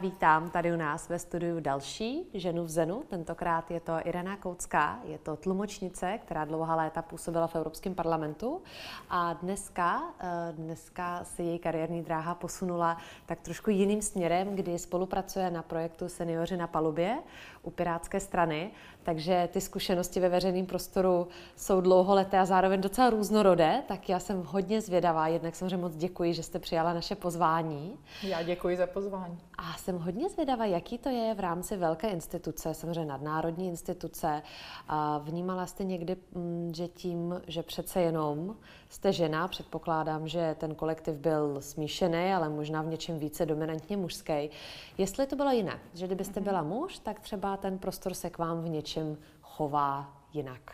Vítám tady u nás ve studiu další ženu v Zenu. Tentokrát je to Irena Koucká, je to tlumočnice, která dlouhá léta působila v Evropském parlamentu. A dneska, eh, dneska si její kariérní dráha posunula tak trošku jiným směrem, kdy spolupracuje na projektu Seniori na palubě u Pirátské strany, takže ty zkušenosti ve veřejném prostoru jsou dlouholeté a zároveň docela různorodé, tak já jsem hodně zvědavá. Jednak samozřejmě moc děkuji, že jste přijala naše pozvání. Já děkuji za pozvání. A jsem hodně zvědavá, jaký to je v rámci velké instituce, samozřejmě nadnárodní instituce. A vnímala jste někdy, mm, že tím, že přece jenom jste žena, předpokládám, že ten kolektiv byl smíšený, ale možná v něčem více dominantně mužský. Jestli to bylo jiné, že kdybyste byla muž, tak třeba ten prostor se k vám v něčem chová jinak.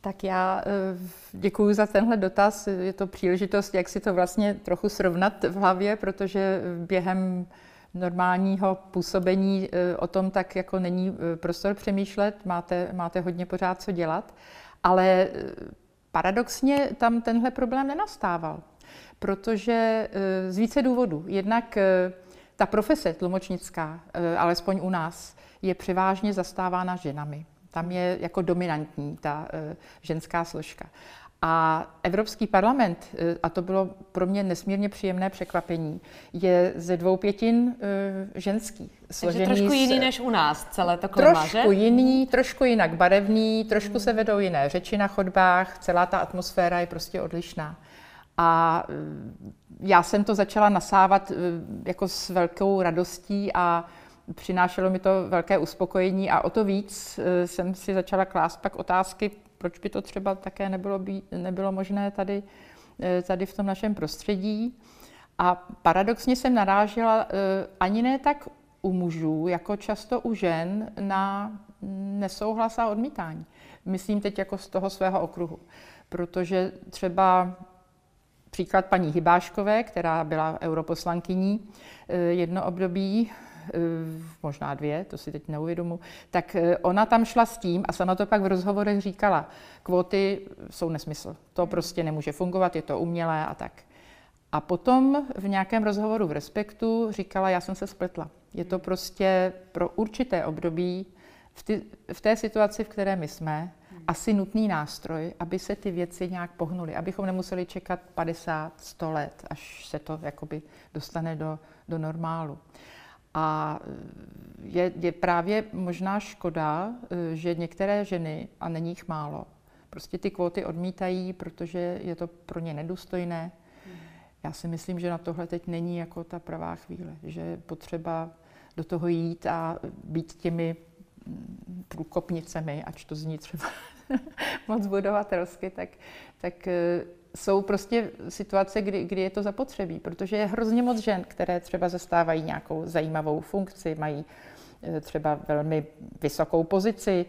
Tak já eh, děkuji za tenhle dotaz. Je to příležitost, jak si to vlastně trochu srovnat v hlavě, protože během normálního působení eh, o tom tak jako není eh, prostor přemýšlet, máte, máte hodně pořád co dělat, ale paradoxně tam tenhle problém nenastával, protože z více důvodů. Jednak ta profese tlumočnická, alespoň u nás, je převážně zastávána ženami. Tam je jako dominantní ta eh, ženská složka. A Evropský parlament, eh, a to bylo pro mě nesmírně příjemné překvapení, je ze dvou pětin eh, ženský. Takže trošku jiný než u nás celé to klima, Trošku že? jiný, trošku jinak barevný, trošku hmm. se vedou jiné řeči na chodbách, celá ta atmosféra je prostě odlišná. A já jsem to začala nasávat jako s velkou radostí a přinášelo mi to velké uspokojení a o to víc eh, jsem si začala klást pak otázky, proč by to třeba také nebylo, být, nebylo možné tady, eh, tady v tom našem prostředí. A paradoxně jsem narážela eh, ani ne tak u mužů, jako často u žen, na nesouhlas a odmítání. Myslím teď jako z toho svého okruhu. Protože třeba příklad paní Hybáškové, která byla europoslankyní jedno období, Eh, možná dvě, to si teď neuvědomu, tak eh, ona tam šla s tím a sama to pak v rozhovorech říkala, kvóty jsou nesmysl, to prostě nemůže fungovat, je to umělé a tak. A potom v nějakém rozhovoru v Respektu říkala, já jsem se spletla. Je to prostě pro určité období v, ty, v té situaci, v které my jsme, asi nutný nástroj, aby se ty věci nějak pohnuly, abychom nemuseli čekat 50, 100 let, až se to jakoby dostane do, do normálu. A je, je právě možná škoda, eh, že některé ženy, a není jich málo, prostě ty kvóty odmítají, protože je to pro ně nedůstojné. Já si myslím, že na tohle teď není jako ta pravá chvíle, že je potřeba do toho jít a být těmi mm, průkopnicemi, ač to zní třeba moc budovatelsky, tak, tak eh, jsou prostě situace, kdy, kdy je to zapotřebí, protože je hrozně moc žen, které třeba zastávají nějakou zajímavou funkci, mají eh, třeba velmi vysokou pozici,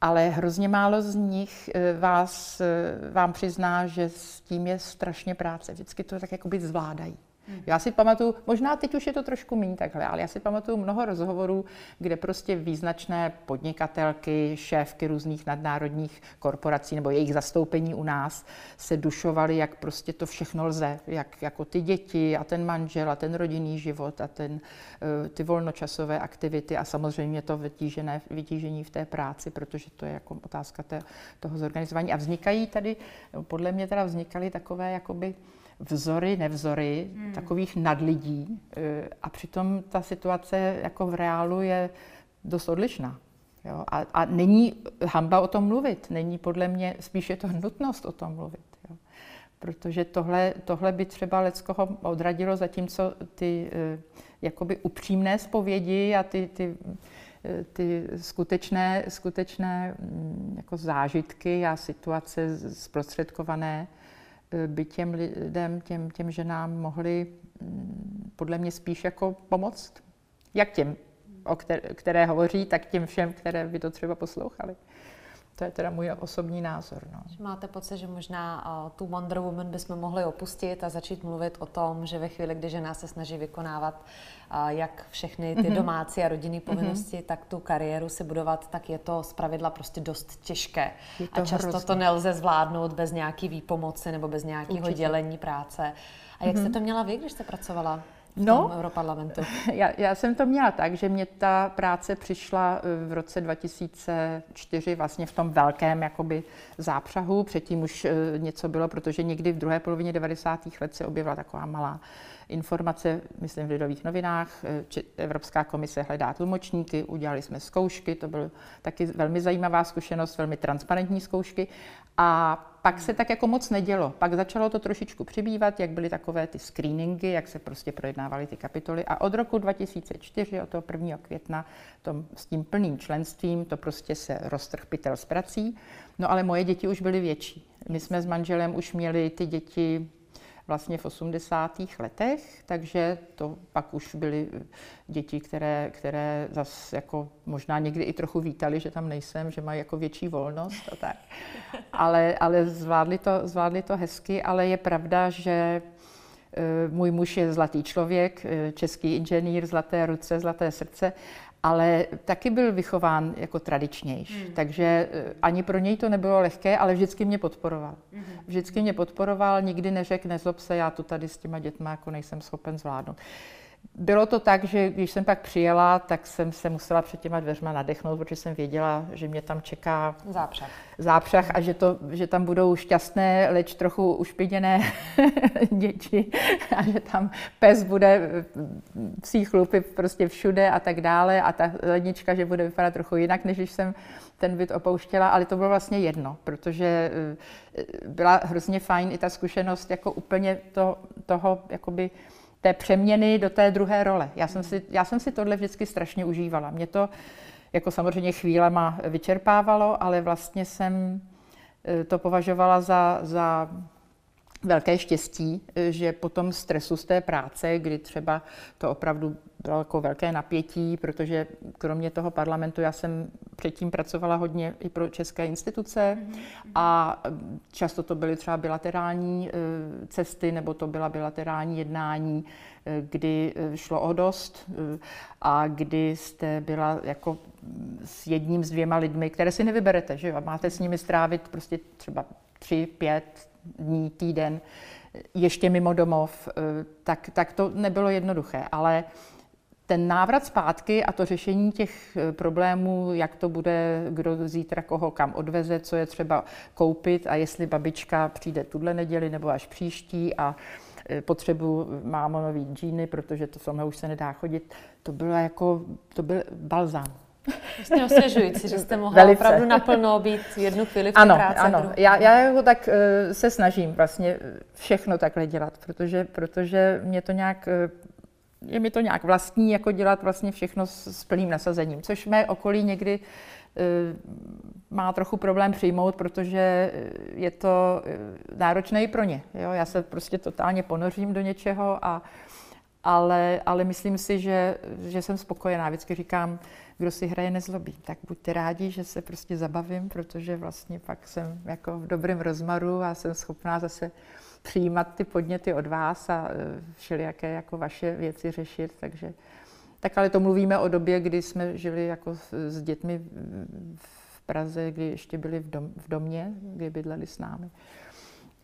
ale hrozně málo z nich eh, vás, eh, vám přizná, že s tím je strašně práce. Vždycky to tak jako by zvládají. Já si pamatuju, možná teď už je to trošku méně takhle, ale já si pamatuju mnoho rozhovorů, kde prostě význačné podnikatelky, šéfky různých nadnárodních korporací nebo jejich zastoupení u nás se dušovaly, jak prostě to všechno lze, jak jako ty děti a ten manžel a ten rodinný život a ten, eh, ty volnočasové aktivity a samozřejmě to vytížené, vytížení v té práci, protože to je jako otázka té, toho zorganizování. A vznikají tady, podle mě teda vznikaly takové jakoby vzory, nevzory hmm. takových nadlidí eh, a přitom ta situace jako v reálu je dost odlišná. Jo? A, a není hamba o tom mluvit, není podle mě, spíše to nutnost o tom mluvit. Jo? Protože tohle, tohle by třeba leckoho odradilo, zatímco ty eh, jakoby upřímné zpovědi a ty, ty, eh, ty skutečné, skutečné mm, jako zážitky a situace zprostředkované by těm lidem, těm, těm ženám mohli mm, podle mě spíš jako pomoct. Jak těm, o které, které hovoří, tak těm všem, které by to třeba poslouchali. To je teda můj osobní názor. No. Máte pocit, že možná uh, tu Wonder Woman bychom mohli opustit a začít mluvit o tom, že ve chvíli, kdy žena se snaží vykonávat uh, jak všechny ty mm-hmm. domácí a rodinné povinnosti, mm-hmm. tak tu kariéru si budovat, tak je to zpravidla prostě dost těžké. A často hrozný. to nelze zvládnout bez nějaký výpomoci nebo bez nějakého dělení práce. A jak mm-hmm. jste to měla vy, když jste pracovala? V no, tom Europarlamentu? Já, já jsem to měla tak, že mě ta práce přišla eh, v roce 2004 vlastně v tom velkém jakoby zápřahu. Předtím už eh, něco bylo, protože někdy v druhé polovině 90. let se objevila taková malá informace, myslím v Lidových novinách. Eh, Evropská komise hledá tlumočníky, udělali jsme zkoušky, to byl taky velmi zajímavá zkušenost, velmi transparentní zkoušky. A pak se tak jako moc nedělo. Pak začalo to trošičku přibývat, jak byly takové ty screeningy, jak se prostě projednávaly ty kapitoly. A od roku 2004, od toho 1. května, tom, s tím plným členstvím, to prostě se roztrh pytel s prací. No ale moje děti už byly větší. My jsme s manželem už měli ty děti vlastně v 80. letech, takže to pak už byly eh, děti, které, které zase jako možná někdy i trochu vítali, že tam nejsem, že mají jako větší volnost a tak. Ale, ale zvládli, to, zvládli to hezky, ale je pravda, že eh, můj muž je zlatý člověk, eh, český inženýr, zlaté ruce, zlaté srdce ale taky byl vychován jako tradičnější. Hmm. Takže eh, ani pro něj to nebylo lehké, ale vždycky mě podporoval. Hmm. Vždycky mě podporoval, nikdy neřekl, nezlob se, já to tady s těma dětma jako nejsem schopen zvládnout. Bylo to tak, že když jsem pak přijela, tak jsem se musela před těma dveřma nadechnout, protože jsem věděla, že mě tam čeká zápřah, zápřah a že, to, že tam budou šťastné, leč trochu ušpiděné děti a že tam pes bude psí chlupy prostě všude a tak dále a ta lednička, že bude vypadat trochu jinak, než když jsem ten byt opouštěla, ale to bylo vlastně jedno, protože eh, byla hrozně fajn i ta zkušenost jako úplně to, toho jakoby té přeměny do té druhé role. Já jsem si, já jsem si tohle vždycky strašně užívala. Mě to jako samozřejmě chvílema vyčerpávalo, ale vlastně jsem eh, to považovala za, za velké štěstí, eh, že po tom stresu z té práce, kdy třeba to opravdu jako velké napětí, protože kromě toho parlamentu já jsem předtím pracovala hodně i pro české instituce a často to byly třeba bilaterální eh, cesty nebo to byla bilaterální jednání, eh, kdy šlo o dost a kdy jste byla jako s jedním, s dvěma lidmi, které si nevyberete, že jo? Máte s nimi strávit prostě třeba tři, pět, dní, týden, ještě mimo domov, eh, tak, tak to nebylo jednoduché. Ale ten návrat zpátky a to řešení těch eh, problémů, jak to bude, kdo zítra koho kam odveze, co je třeba koupit a jestli babička přijde tuhle neděli nebo až příští a eh, potřebu mámo nový džíny, protože to samé už se nedá chodit, to bylo jako, to byl balzám. Vlastně osvěžující, že jste mohla Velice. opravdu naplno být jednu chvíli v té ano, práci. Ano, já, já jako tak uh, se snažím vlastně všechno takhle dělat, protože, protože mě to nějak, uh, je mi to nějak vlastní, jako dělat vlastně všechno s, s plným nasazením, což mé okolí někdy uh, má trochu problém přijmout, protože je to náročné i pro ně. Jo? Já se prostě totálně ponořím do něčeho, a, ale, ale myslím si, že, že jsem spokojená. Vždycky říkám, kdo si hraje, nezlobí. Tak buďte rádi, že se prostě zabavím, protože vlastně pak jsem jako v dobrém rozmaru a jsem schopná zase přijímat ty podněty od vás a e, všelijaké jako vaše věci řešit, takže tak ale to mluvíme o době, kdy jsme žili jako s dětmi v Praze, kdy ještě byli v, dom, v domě, kdy bydleli s námi.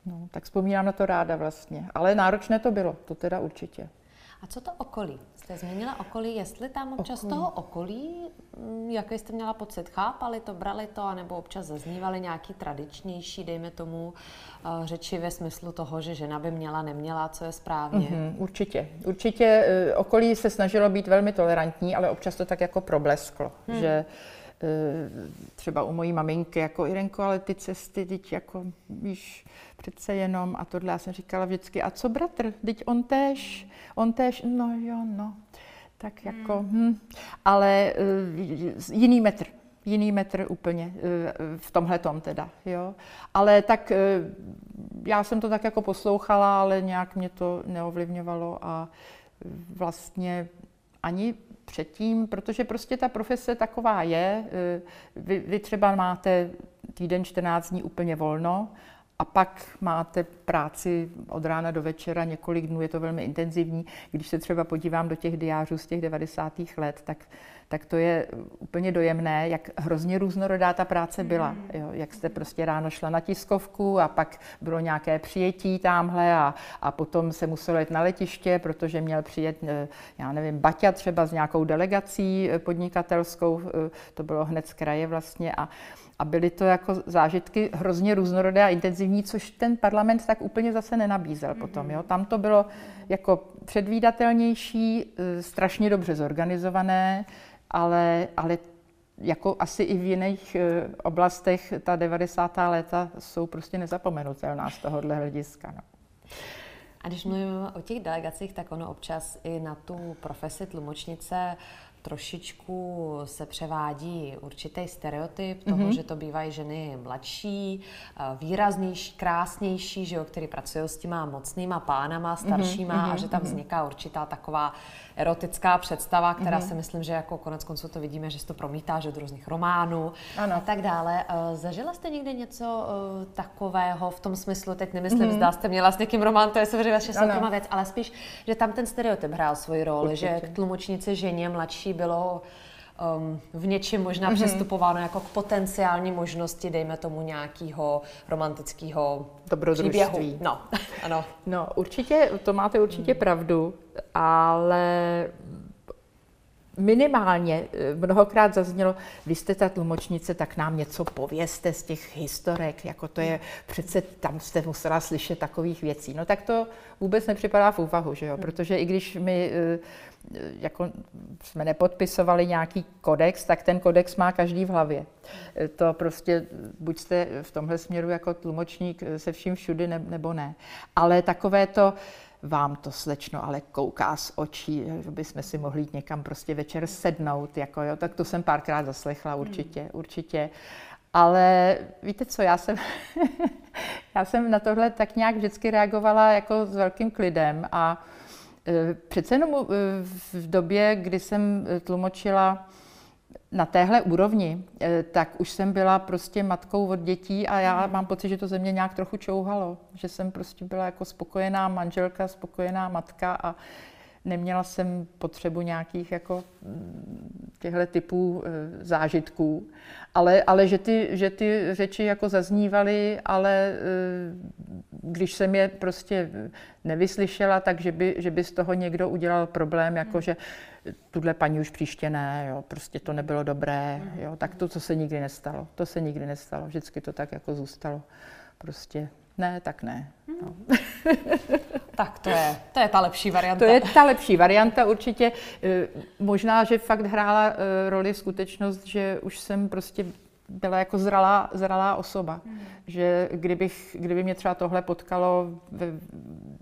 No, tak vzpomínám na to ráda vlastně. Ale náročné to bylo, to teda určitě. A co to okolí? Jste změnila okolí, jestli tam občas okolí. toho okolí, mm, jaký jste měla pocit, chápali to, brali to, anebo občas zaznívaly nějaký tradičnější, dejme tomu, uh, řeči ve smyslu toho, že žena by měla, neměla, co je správně? Mm-hmm, určitě. Určitě uh, okolí se snažilo být velmi tolerantní, ale občas to tak jako problesklo, hmm. že třeba u mojí maminky, jako Irenko, ale ty cesty, teď jako, víš, přece jenom a tohle já jsem říkala vždycky, a co bratr, teď on též, on též, no jo, no, tak jako, hmm. hm. ale uh, jiný metr, jiný metr úplně uh, v tomhle tom teda, jo. Ale tak já jsem to tak jako poslouchala, ale nějak mě to neovlivňovalo a vlastně ani předtím, protože prostě ta profese taková je. Vy, vy třeba máte týden 14 dní úplně volno a pak máte práci od rána do večera, několik dnů, je to velmi intenzivní. Když se třeba podívám do těch diářů z těch 90. let, tak tak to je úplně dojemné, jak hrozně různorodá ta práce byla. Mm. Jo, jak jste prostě ráno šla na tiskovku a pak bylo nějaké přijetí tamhle a, a potom se muselo jet na letiště, protože měl přijet, eh, já nevím, Baťa třeba s nějakou delegací eh, podnikatelskou, eh, to bylo hned z kraje vlastně a, a byly to jako zážitky hrozně různorodé a intenzivní, což ten parlament tak úplně zase nenabízel potom. Jo. Tam to bylo jako předvídatelnější, strašně dobře zorganizované, ale, ale jako asi i v jiných eh, oblastech ta 90. léta jsou prostě nezapomenutelná z tohohle hlediska. No. A když mluvíme o těch delegacích, tak ono občas i na tu profesi tlumočnice trošičku se převádí určitý stereotyp toho, mm-hmm. že to bývají ženy mladší, eh, výraznější, krásnější, že jo, který pracují s těma mocnýma pánama, staršíma mm-hmm. a že tam mhm. vzniká určitá taková erotická představa, která mm-hmm. si myslím, že jako konec konců to vidíme, že se to promítá, že do různých románů ano. a tak dále. Eh, zažila jste někde něco eh, takového v tom smyslu, teď nemyslím, mm-hmm. zda jste měla s někým román, to je samozřejmě vaše soukromá věc, ale spíš, že tam ten stereotyp hrál svoji roli, Určitě. že k tlumočnici ženě mladší bylo um, v něčem možná mm-hmm. přestupováno jako k potenciální možnosti, dejme tomu nějakého romantického dobrodružství. No, ano. No, určitě, to máte určitě mm. pravdu, ale minimálně eh, mnohokrát zaznělo, vy jste ta tlumočnice, tak nám něco pověste z těch historek, jako to je, přece tam jste musela slyšet takových věcí. No tak to vůbec nepřipadá v úvahu, že jo? Hmm. protože i když my eh, jako jsme nepodpisovali nějaký kodex, tak ten kodex má každý v hlavě. Eh, to prostě, buď jste v tomhle směru jako tlumočník se vším všudy, nebo ne. Ale takové to, vám to slečno ale kouká z očí, že bychom si mohli jít někam prostě večer sednout, jako jo, tak to jsem párkrát zaslechla určitě, hmm. určitě. Ale víte co, já jsem, já jsem na tohle tak nějak vždycky reagovala jako s velkým klidem a e, přece jenom e, v době, kdy jsem tlumočila na téhle úrovni, eh, tak už jsem byla prostě matkou od dětí a já mám pocit, že to ze mě nějak trochu čouhalo, že jsem prostě byla jako spokojená manželka, spokojená matka a neměla jsem potřebu nějakých jako mm, těchto typů e, zážitků, ale, ale že, ty, že ty řeči jako zaznívaly, ale e, když jsem je prostě nevyslyšela, tak že by, že by z toho někdo udělal problém, jako že tuhle paní už příště ne, jo, prostě to nebylo dobré, jo, tak to, co se nikdy nestalo, to se nikdy nestalo, vždycky to tak jako zůstalo, prostě ne, tak ne. No. tak to je, to je ta lepší varianta. To je ta lepší varianta určitě. Eh, možná, že fakt hrála eh, roli skutečnost, že už jsem prostě byla jako zralá, zralá osoba. Hmm. Že kdybych, kdyby mě třeba tohle potkalo v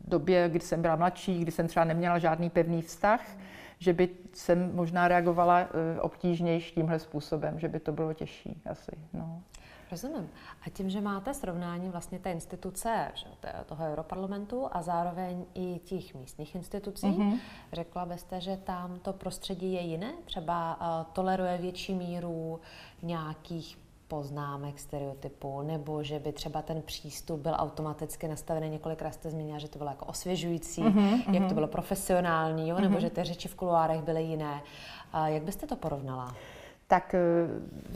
době, kdy jsem byla mladší, kdy jsem třeba neměla žádný pevný vztah, hmm. Že by jsem možná reagovala eh, obtížnější tímhle způsobem, že by to bylo těžší asi. No. Rozumím. A tím, že máte srovnání vlastně té instituce že, toho Europarlamentu a zároveň i těch místních institucí, mm-hmm. řekla byste, že tam to prostředí je jiné? Třeba uh, toleruje větší míru nějakých poznámek, stereotypů, nebo že by třeba ten přístup byl automaticky nastavený, několikrát jste zmínila, že to bylo jako osvěžující, mm-hmm, jak to mhm. bylo profesionální, jo? Mm-hmm. nebo že ty řeči v kuloárech byly jiné. Uh, jak byste to porovnala? Tak eh,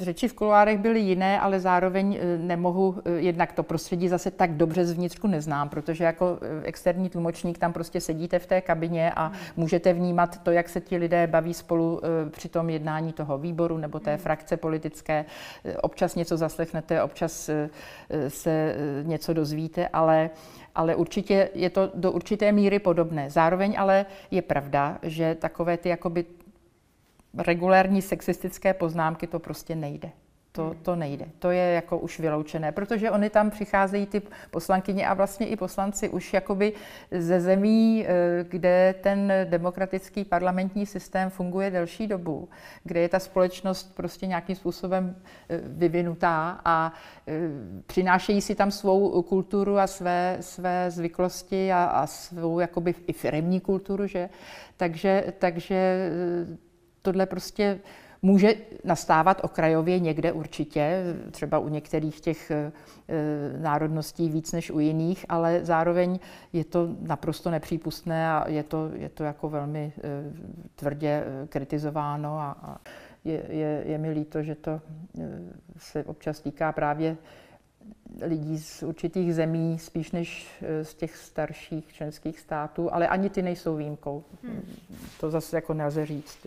řeči v kuloárech byly jiné, ale zároveň eh, nemohu, eh, jednak to prostředí zase tak dobře zvnitřku neznám, protože jako externí tlumočník tam prostě sedíte v té kabině a hmm. můžete vnímat to, jak se ti lidé baví spolu při tom jednání toho výboru nebo té hmm. frakce politické. Občas něco zaslechnete, občas se něco dozvíte, ale ale určitě je to do určité míry podobné. Zároveň ale je pravda, že takové ty jakoby regulární sexistické poznámky to prostě nejde. To, hmm. to nejde. To je jako už vyloučené, protože oni tam přicházejí ty poslankyně a vlastně i poslanci už jakoby ze zemí, eh, kde ten demokratický parlamentní systém funguje delší dobu, kde je ta společnost prostě nějakým způsobem eh, vyvinutá a eh, přinášejí si tam svou kulturu a své, své zvyklosti a, a svou jakoby i firemní kulturu, že? Takže, takže tohle prostě může nastávat okrajově někde určitě, třeba u některých těch eh, národností víc než u jiných, ale zároveň je to naprosto nepřípustné a je to, je to jako velmi tvrdě kritizováno a, a je, je, je mi líto, že to se občas týká právě lidí z určitých zemí, spíš než eh, z těch starších členských států, ale ani ty nejsou výjimkou. Hmm. To zase jako nelze říct.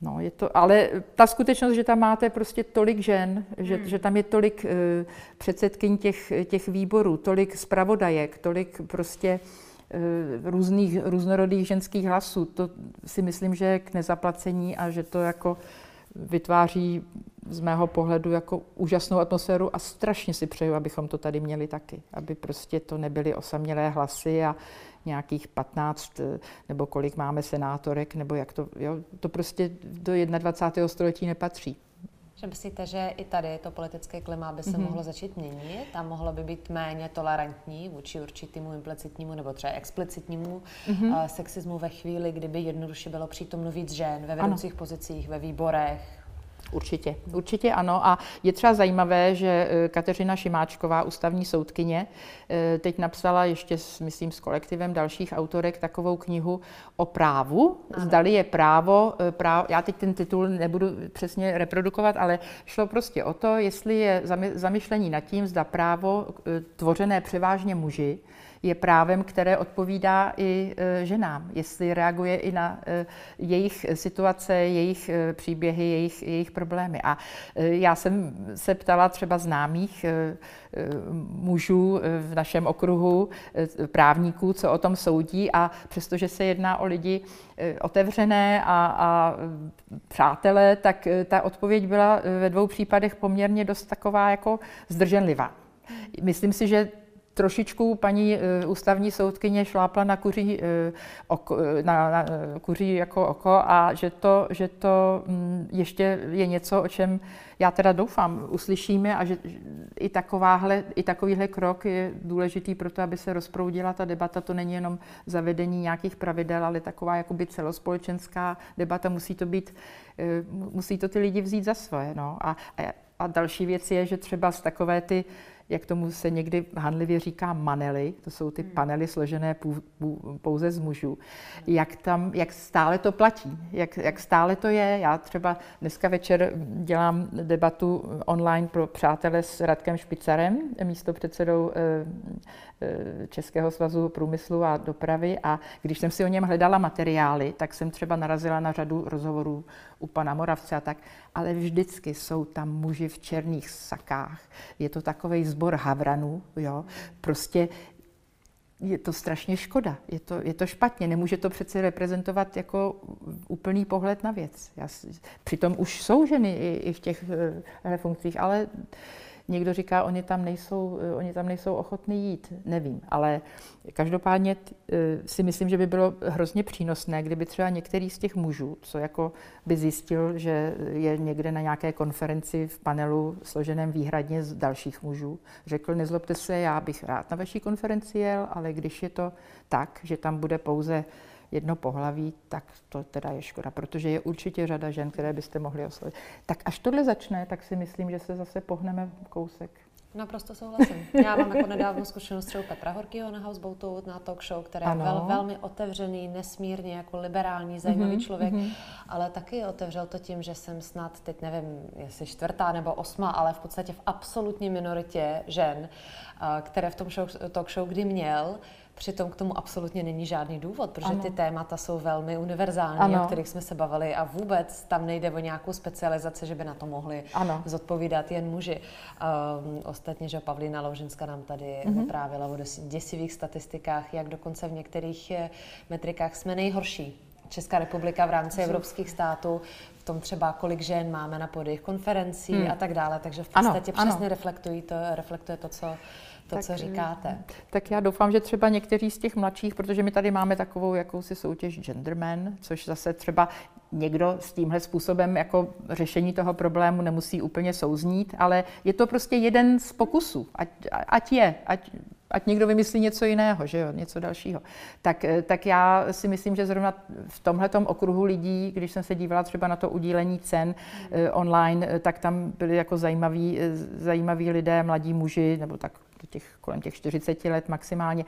No, je to, ale ta skutečnost, že tam máte prostě tolik žen, že, hmm. že tam je tolik uh, předsedkyň těch, těch výborů, tolik zpravodajek, tolik prostě uh, různých, různorodých ženských hlasů, to si myslím, že je k nezaplacení a že to jako vytváří z mého pohledu jako úžasnou atmosféru a strašně si přeju, abychom to tady měli taky, aby prostě to nebyly osamělé hlasy a nějakých 15 eh, nebo kolik máme senátorek, nebo jak to, jo, to prostě do 21. století nepatří. Že myslíte, že i tady to politické klima by se mm-hmm. mohlo začít měnit a mohlo by být méně tolerantní vůči určitému implicitnímu nebo třeba explicitnímu mm-hmm. sexismu ve chvíli, kdyby jednoduše bylo přítomno víc žen ve vedoucích ano. pozicích, ve výborech, Určitě, určitě ano. A je třeba zajímavé, že eh, Kateřina Šimáčková, ústavní soudkyně, eh, teď napsala ještě, s, myslím, s kolektivem dalších autorek takovou knihu o právu. Ano. Zdali je právo, eh, právo, já teď ten titul nebudu přesně reprodukovat, ale šlo prostě o to, jestli je zamyšlení nad tím, zda právo tvořené převážně muži, je právem, které odpovídá i e, ženám, jestli reaguje i na e, jejich situace, jejich e, příběhy, jejich, jejich problémy. A já jsem se ptala třeba známých mužů v našem okruhu, právníků, co o tom soudí a přestože se jedná o lidi otevřené a, a přátelé, tak ta odpověď byla ve dvou případech poměrně dost taková jako zdrženlivá. Myslím si, že trošičku paní eh, ústavní soudkyně šlápla na kuří, eh, oko, eh, na, na kuří jako oko a že to, že to mm, ještě je něco, o čem já teda doufám, uslyšíme a že i, takováhle, i takovýhle krok je důležitý pro to, aby se rozproudila ta debata. To není jenom zavedení nějakých pravidel, ale taková jakoby celospolečenská debata. Musí to být, musí to ty lidi vzít za svoje. No. A, a, a další věc je, že třeba z takové ty jak tomu se někdy hanlivě říká manely, to jsou ty hmm. panely složené pouze z mužů, jak, tam, jak stále to platí, jak, jak stále to je. Já třeba dneska večer dělám debatu online pro přátele s Radkem Špicarem, místo předsedou eh, eh, Českého svazu průmyslu a dopravy a když jsem si o něm hledala materiály, tak jsem třeba narazila na řadu rozhovorů u pana Moravce a tak, ale vždycky jsou tam muži v černých sakách. Je to takový sbor havranů, jo. Prostě je to strašně škoda, je to, je to špatně, nemůže to přece reprezentovat jako úplný pohled na věc. Já, přitom už jsou ženy i, i v těch e, funkcích, ale Někdo říká, oni tam nejsou, eh, oni tam nejsou ochotní jít, nevím, ale každopádně eh, si myslím, že by bylo hrozně přínosné, kdyby třeba některý z těch mužů, co jako by zjistil, že je někde na nějaké konferenci v panelu složeném výhradně z dalších mužů, řekl, nezlobte se, já bych rád na vaší konferenci jel, ale když je to tak, že tam bude pouze jedno pohlaví, tak to teda je škoda, protože je určitě řada žen, které byste mohli oslovit. Tak až tohle začne, tak si myslím, že se zase pohneme kousek. Naprosto souhlasím. Já mám jako nedávnou zkušenost třeba Petra Horkýho na Houseboatu, na talk show, který je vel, velmi otevřený, nesmírně jako liberální, zajímavý mm-hmm, člověk, mm-hmm. ale taky otevřel to tím, že jsem snad, teď nevím, jestli čtvrtá nebo osma, ale v podstatě v absolutní minoritě žen, které v tom show, talk show kdy měl, Přitom k tomu absolutně není žádný důvod, protože ano. ty témata jsou velmi univerzální, ano. o kterých jsme se bavili a vůbec tam nejde o nějakou specializaci, že by na to mohli ano. zodpovídat jen muži. Um, ostatně, že Pavlína Loužinská nám tady mm-hmm. vyprávěla o děsivých statistikách, jak dokonce v některých eh, metrikách jsme nejhorší. Česká republika v rámci evropských států v tom třeba, kolik žen máme na podích konferencí hmm. a tak dále. Takže v podstatě ano, přesně ano. reflektují to, reflektuje to, co to, tak, co říkáte. Tak já doufám, že třeba někteří z těch mladších, protože my tady máme takovou jakousi soutěž genderman, což zase třeba někdo s tímhle způsobem jako řešení toho problému nemusí úplně souznít, ale je to prostě jeden z pokusů, ať, ať je, ať, ať někdo vymyslí něco jiného, že jo, něco dalšího. Tak, tak já si myslím, že zrovna v tomhle okruhu lidí, když jsem se dívala třeba na to udílení cen mm. online, tak tam byli jako zajímaví, eh, zajímaví lidé, mladí muži, nebo tak do těch, kolem těch 40 let maximálně.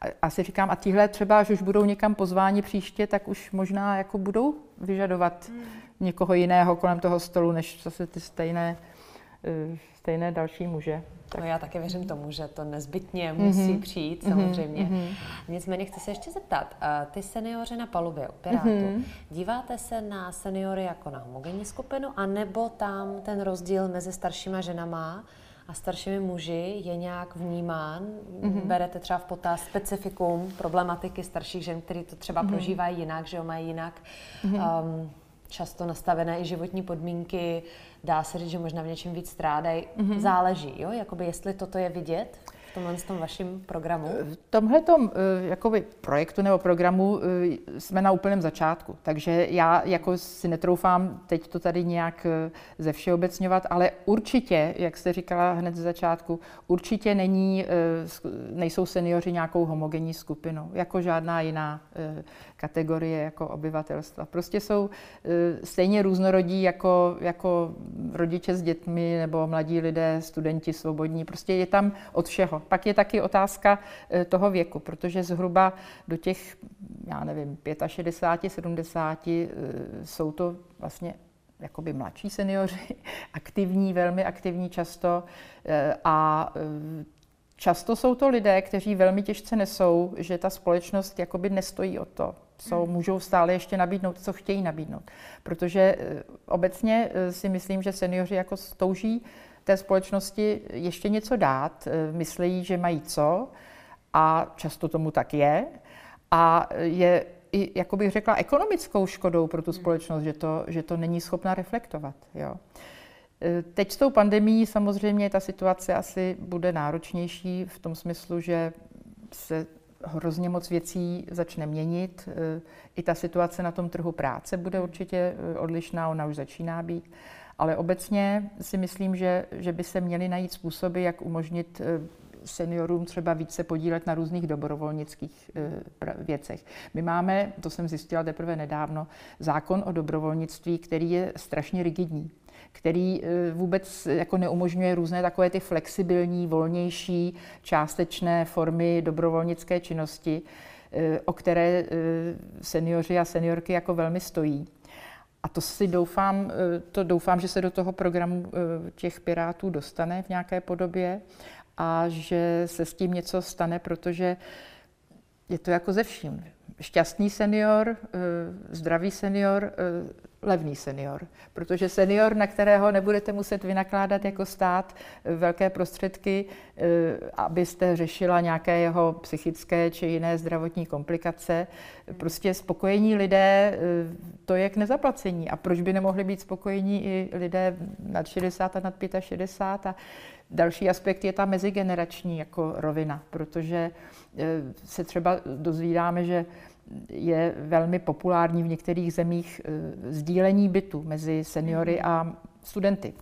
A, a si říkám, a tihle třeba, až už budou někam pozváni příště, tak už možná jako budou vyžadovat hmm. někoho jiného kolem toho stolu, než zase ty stejné, eh, stejné další muže. Tak. No já také věřím tomu, že to nezbytně musí mm-hmm. přijít, mhm. samozřejmě. Mm-hmm. Nicméně chci se ještě zeptat, ty seniori na palubě u Pirátů, mm-hmm. díváte se na seniory jako na homogenní skupinu, anebo tam ten rozdíl mezi staršíma ženama a staršími muži je nějak vnímán? Mm-hmm. Berete třeba v potaz specifikum problematiky starších žen, který to třeba mm-hmm. prožívají jinak, že jo, mají jinak mm-hmm. um, často nastavené i životní podmínky, dá se říct, že možná v něčem víc strádají. Mm-hmm. Záleží, jo, jakoby jestli toto je vidět tomhle tom vašem programu? V tomhle tom eh, projektu nebo programu eh, jsme na úplném začátku, takže já jako si netroufám teď to tady nějak eh, ze všeobecňovat, ale určitě, jak jste říkala hned ze začátku, určitě není, nejsou seniori nějakou homogenní skupinou, jako žádná jiná kategorie jako obyvatelstva. Prostě jsou stejně různorodí jako, jako rodiče s dětmi nebo mladí lidé, studenti svobodní. Prostě je tam od všeho. Pak je taky otázka eh, toho věku, protože zhruba do těch, já nevím, 65, 70 eh, jsou to vlastně jakoby mladší seniori, aktivní, velmi aktivní často eh, a často jsou to lidé, kteří velmi těžce nesou, že ta společnost jakoby nestojí o to, co hmm. můžou stále ještě nabídnout, co chtějí nabídnout. Protože obecně si myslím, že seniori jako touží té společnosti ještě něco dát, eh, myslí, že mají co a často tomu tak je a je i, jako bych řekla, ekonomickou škodou pro tu hmm. společnost, že to, že to není schopna reflektovat. Jo. Eh, teď s tou pandemí samozřejmě ta situace asi bude náročnější v tom smyslu, že se hrozně moc věcí začne měnit. Eh, I ta situace na tom trhu práce bude určitě odlišná, ona už začíná být. Ale obecně si myslím, že, že by se měly najít způsoby, jak umožnit eh, seniorům třeba více podílet na různých dobrovolnických eh, věcech. My máme, to jsem zjistila teprve nedávno, zákon o dobrovolnictví, který je strašně rigidní který eh, vůbec jako neumožňuje různé takové ty flexibilní, volnější, částečné formy dobrovolnické činnosti, o které seniori a seniorky jako velmi stojí. A to si doufám, eh, to doufám, že se do toho programu eh, těch Pirátů dostane v nějaké podobě a že se s tím něco stane, protože je to jako ze vším. Šťastný senior, eh, zdravý senior, levný senior. Protože senior, na kterého nebudete muset vynakládat jako stát velké prostředky, abyste řešila nějaké jeho psychické či jiné zdravotní komplikace, prostě spokojení lidé, to je k nezaplacení. A proč by nemohli být spokojení i lidé nad 60 a nad 65? A další aspekt je ta mezigenerační jako rovina, protože se třeba dozvídáme, že je velmi populární v některých zemích e, sdílení bytu mezi seniory a studenty.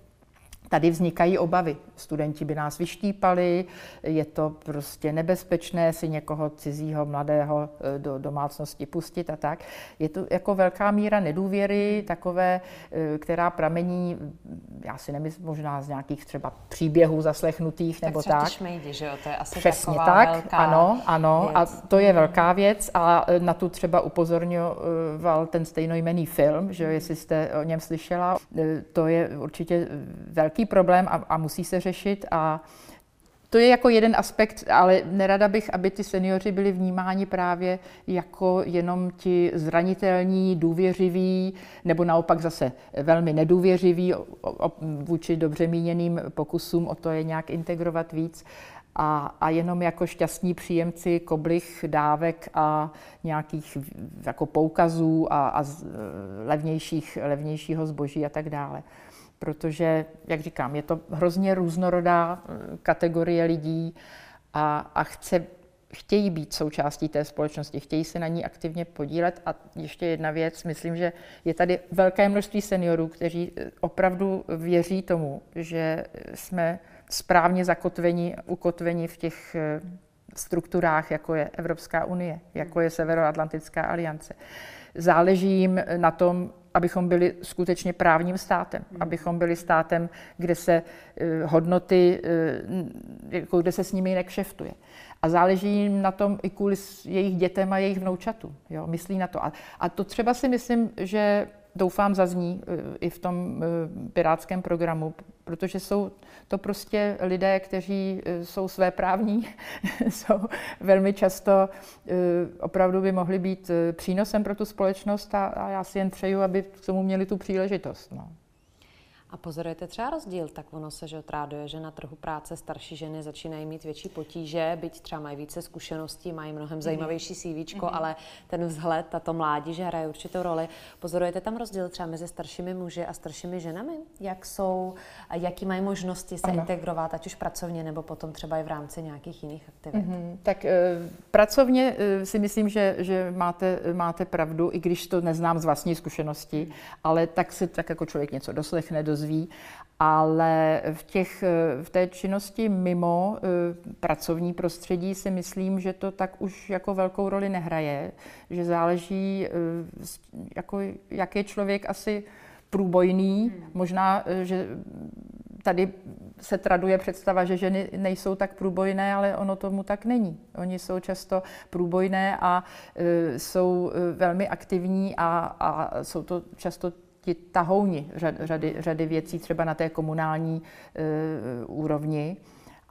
Tady vznikají obavy. Studenti by nás vyštípali, je to prostě nebezpečné si někoho cizího, mladého eh, do domácnosti pustit a tak. Je to jako velká míra nedůvěry, takové, eh, která pramení, já si nemyslím, možná z nějakých třeba příběhů zaslechnutých tak nebo tak. Šmejdi, že jo? To je asi Přesně tak, velká ano, ano. Věc. A to je velká věc a eh, na tu třeba upozorňoval ten stejnojmený film, že jo, jestli jste o něm slyšela. To je určitě velký velký problém a, a musí se řešit a to je jako jeden aspekt, ale nerada bych, aby ty seniori byli vnímáni právě jako jenom ti zranitelní, důvěřiví, nebo naopak zase velmi nedůvěřiví vůči dobře míněným pokusům o to je nějak integrovat víc. A, a jenom jako šťastní příjemci koblich, dávek a nějakých jako poukazů a, a levnějších, levnějšího zboží a tak dále protože, jak říkám, je to hrozně různorodá eh, kategorie lidí a, a chce, chtějí být součástí té společnosti, chtějí se na ní aktivně podílet. A ještě jedna věc, myslím, že je tady velké množství seniorů, kteří opravdu věří tomu, že jsme správně zakotveni, ukotveni v těch eh, strukturách, jako je Evropská unie, jako je Severoatlantická aliance. Záleží jim na tom, abychom byli skutečně právním státem, hmm. abychom byli státem, kde se eh, hodnoty, eh, jako kde se s nimi nekšeftuje. A záleží jim na tom i kvůli jejich dětem a jejich vnoučatům. Jo, myslí na to. A, a to třeba si myslím, že doufám zazní eh, i v tom pirátském programu, protože jsou to prostě lidé, kteří eh, jsou své právní, jsou velmi často, opravdu by mohli být přínosem pro tu společnost a, a já si jen přeju, aby k tomu měli tu příležitost. No. A pozorujete třeba rozdíl, tak ono se že tráduje, že na trhu práce starší ženy začínají mít větší potíže, byť třeba mají více zkušeností, mají mnohem mhm. zajímavější CV, mm-hmm. ale ten vzhled, tato mládí, že hraje určitou roli. Pozorujete tam rozdíl třeba mezi staršími muži a staršími ženami? Jak jsou, jaký mají možnosti se ano. integrovat, ať už pracovně, nebo potom třeba i v rámci nějakých jiných aktivit? Mm-hmm. Tak e, pracovně e, si myslím, že, že máte, máte pravdu, i když to neznám z vlastní zkušenosti, mm. ale tak si tak jako člověk něco doslechne, doz dozví, ale v, těch, v té činnosti mimo eh, pracovní prostředí si myslím, že to tak už jako velkou roli nehraje, že záleží, eh, jako, jak je člověk asi průbojný, hmm. možná, eh, že tady se traduje představa, že ženy nejsou tak průbojné, ale ono tomu tak není. Oni jsou často průbojné a jsou velmi aktivní a, a jsou to často ti tahouni řady, řady věcí, třeba na té komunální uh, úrovni.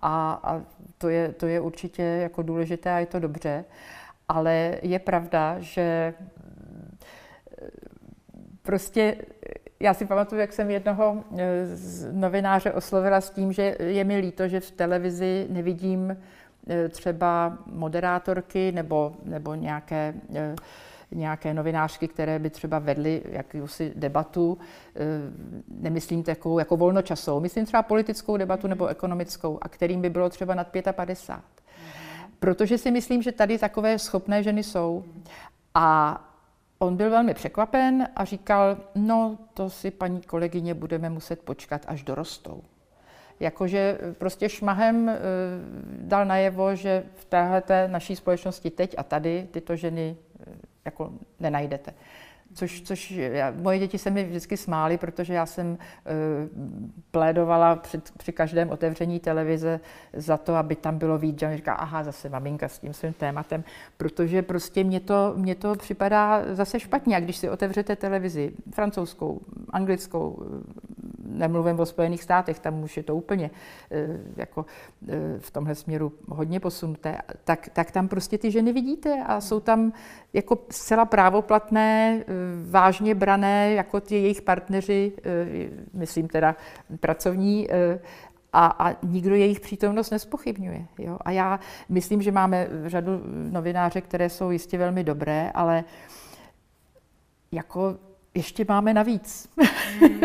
A, a to, je, to je určitě jako důležité a je to dobře. Ale je pravda, že e, prostě já si pamatuju, jak jsem jednoho e, novináře oslovila s tím, že je mi líto, že v televizi nevidím třeba moderátorky nebo, nebo nějaké nějaké novinářky, které by třeba vedly jakousi debatu, eh, nemyslím takovou jako volnočasovou, myslím třeba politickou debatu nebo ekonomickou, a kterým by bylo třeba nad 55. Protože si myslím, že tady takové schopné ženy jsou. A on byl velmi překvapen a říkal, no to si paní kolegyně budeme muset počkat, až dorostou. Jakože prostě šmahem eh, dal najevo, že v téhle naší společnosti teď a tady tyto ženy eh, jako nenajdete. Což, což já, moje děti se mi vždycky smály, protože já jsem uh, plédovala při, při každém otevření televize za to, aby tam bylo víc. A říká, aha, zase maminka s tím svým tématem, protože prostě mě to, mě to připadá zase špatně. A když si otevřete televizi francouzskou, anglickou, nemluvím o Spojených státech, tam už je to úplně eh, jako eh, v tomhle směru hodně posunuté, tak, tak tam prostě ty ženy vidíte a jsou tam jako zcela právoplatné, eh, vážně brané, jako ty jejich partneři, myslím teda pracovní, a, a nikdo jejich přítomnost nespochybňuje. Jo? A já myslím, že máme řadu novináře, které jsou jistě velmi dobré, ale jako ještě máme navíc. Mm.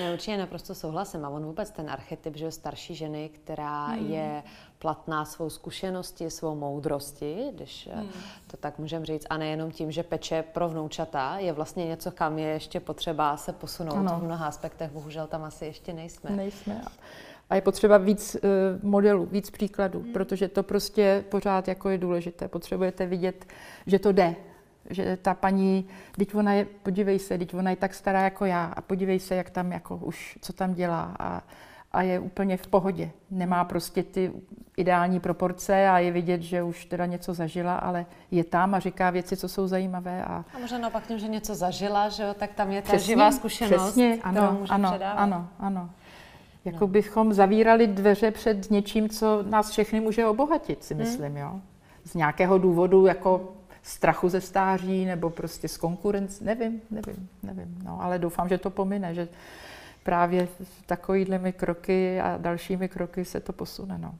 Já určitě naprosto souhlasím. A on vůbec ten archetyp, že starší ženy, která hmm. je platná svou zkušenosti, svou moudrosti, když hmm. to tak můžeme říct, a nejenom tím, že peče pro vnoučata, je vlastně něco, kam je ještě potřeba se posunout ano. v mnoha aspektech. Bohužel tam asi ještě nejsme. Nejsme. A je potřeba víc uh, modelů, víc příkladů, hmm. protože to prostě pořád jako je důležité. Potřebujete vidět, že to jde, že ta paní, teď ona je, podívej se, teď ona je tak stará jako já a podívej se, jak tam jako už, co tam dělá a, a je úplně v pohodě. Nemá prostě ty ideální proporce a je vidět, že už teda něco zažila, ale je tam a říká věci, co jsou zajímavé. A, a možná naopak tím, že něco zažila, že jo, tak tam je ta přesně, živá zkušenost, přesně, ano, může ano, předávat. Ano, ano. Jako no. bychom zavírali dveře před něčím, co nás všechny může obohatit, si hmm. myslím, hmm. jo. Z nějakého důvodu, jako strachu ze stáří nebo prostě z konkurence, nevím, nevím, nevím. No, ale doufám, že to pomine, že právě takovýhlemi kroky a dalšími kroky se to posune. No.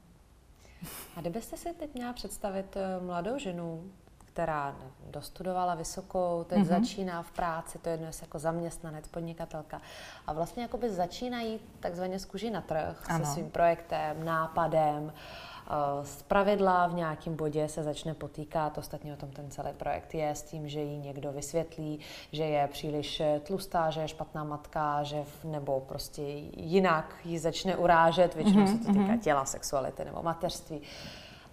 A kdybyste si teď měla představit eh, mladou ženu, která dostudovala vysokou, teď mm-hmm. začíná v práci, to je dnes jako zaměstnanec, podnikatelka a vlastně jakoby začínají takzvaně z na trh ano. se svým projektem, nápadem, z pravidla v nějakém bodě se začne potýkat, ostatně o tom ten celý projekt je, s tím, že jí někdo vysvětlí, že je příliš tlustá, že je špatná matka, že v, nebo prostě jinak ji začne urážet, většinou mm-hmm. se to týká mhm. těla, sexuality nebo mateřství.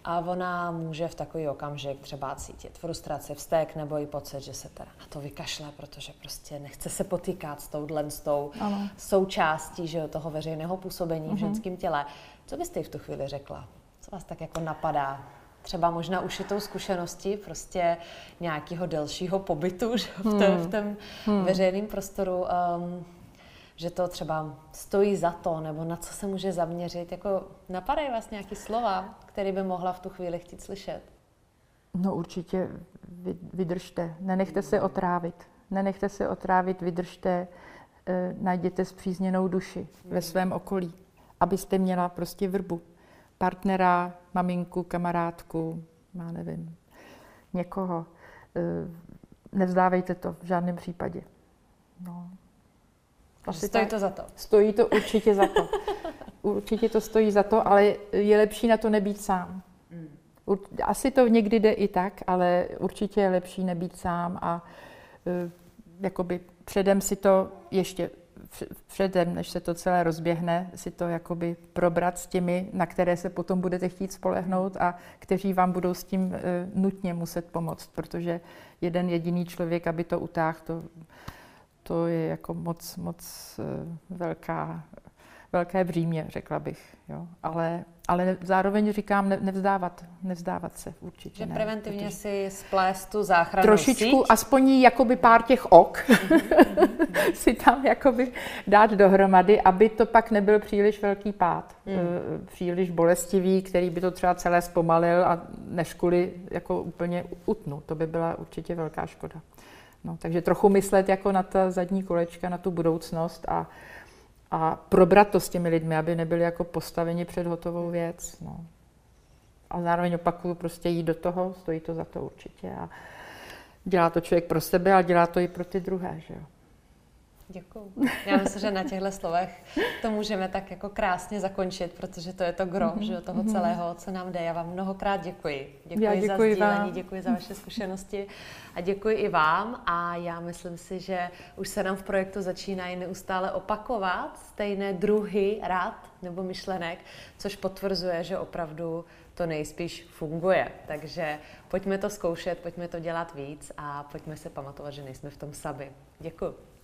A ona může v takový okamžik třeba cítit frustraci, vztek nebo i pocit, že se teda na to vykašle, protože prostě nechce se potýkat s touhle s tou ano. součástí že, toho veřejného působení mm-hmm. v mhm. ženském těle. Co byste jí v tu chvíli řekla? Co vás tak jako napadá? Třeba možná ušitou zkušenosti prostě nějakého delšího pobytu že v, tom, hmm. v tom hmm. veřejném prostoru, um, že to třeba stojí za to, nebo na co se může zaměřit. Jako napadají vás nějaké slova, které by mohla v tu chvíli chtít slyšet? No určitě vydržte, nenechte se otrávit. Nenechte se otrávit, vydržte, eh, najděte zpřízněnou duši ve svém okolí, abyste měla prostě vrbu partnera, maminku, kamarádku, já nevím, někoho. Eh, nevzdávejte to v žádném případě. No. Asi stojí tak, to za to. Stojí to určitě za to. Určitě to stojí za to, ale je lepší na to nebýt sám. Hmm. Asi to někdy jde i tak, ale určitě je lepší nebýt sám a uh, jakoby předem si to ještě předem, než se to celé rozběhne, si to jakoby probrat s těmi, na které se potom budete chtít spolehnout a kteří vám budou s tím uh, nutně muset pomoct, protože jeden jediný člověk, aby to utáhl, to, to je jako moc, moc uh, velká, velké břímě, řekla bych. Jo. Ale ale zároveň říkám ne, nevzdávat, nevzdávat se určitě. Že ne, preventivně protože... si splést tu záchranu Trošičku, síť. aspoň jakoby pár těch ok si tam jakoby dát dohromady, aby to pak nebyl příliš velký pád, mm. příliš bolestivý, který by to třeba celé zpomalil a než kvůli jako úplně utnu. To by byla určitě velká škoda. No, takže trochu myslet jako na ta zadní kolečka, na tu budoucnost a a probrat to s těmi lidmi, aby nebyli jako postaveni před hotovou věc. No. A zároveň opakuju, prostě jít do toho, stojí to za to určitě. A dělá to člověk pro sebe, ale dělá to i pro ty druhé. Že jo. Děkuju. Já myslím, že na těchto slovech to můžeme tak jako krásně zakončit, protože to je to gro mm-hmm. že, toho mhm. celého, co nám jde. Já vám mnohokrát děkuji. Děkuji, já děkuji za sdílení, vám. děkuji za vaše zkušenosti a děkuji i vám. A já myslím si, že už se nám v projektu začínají neustále opakovat stejné druhy rad nebo myšlenek, což potvrzuje, že opravdu to nejspíš funguje. Takže pojďme to zkoušet, pojďme to dělat víc a pojďme se pamatovat, že nejsme v tom sami. Děkuji.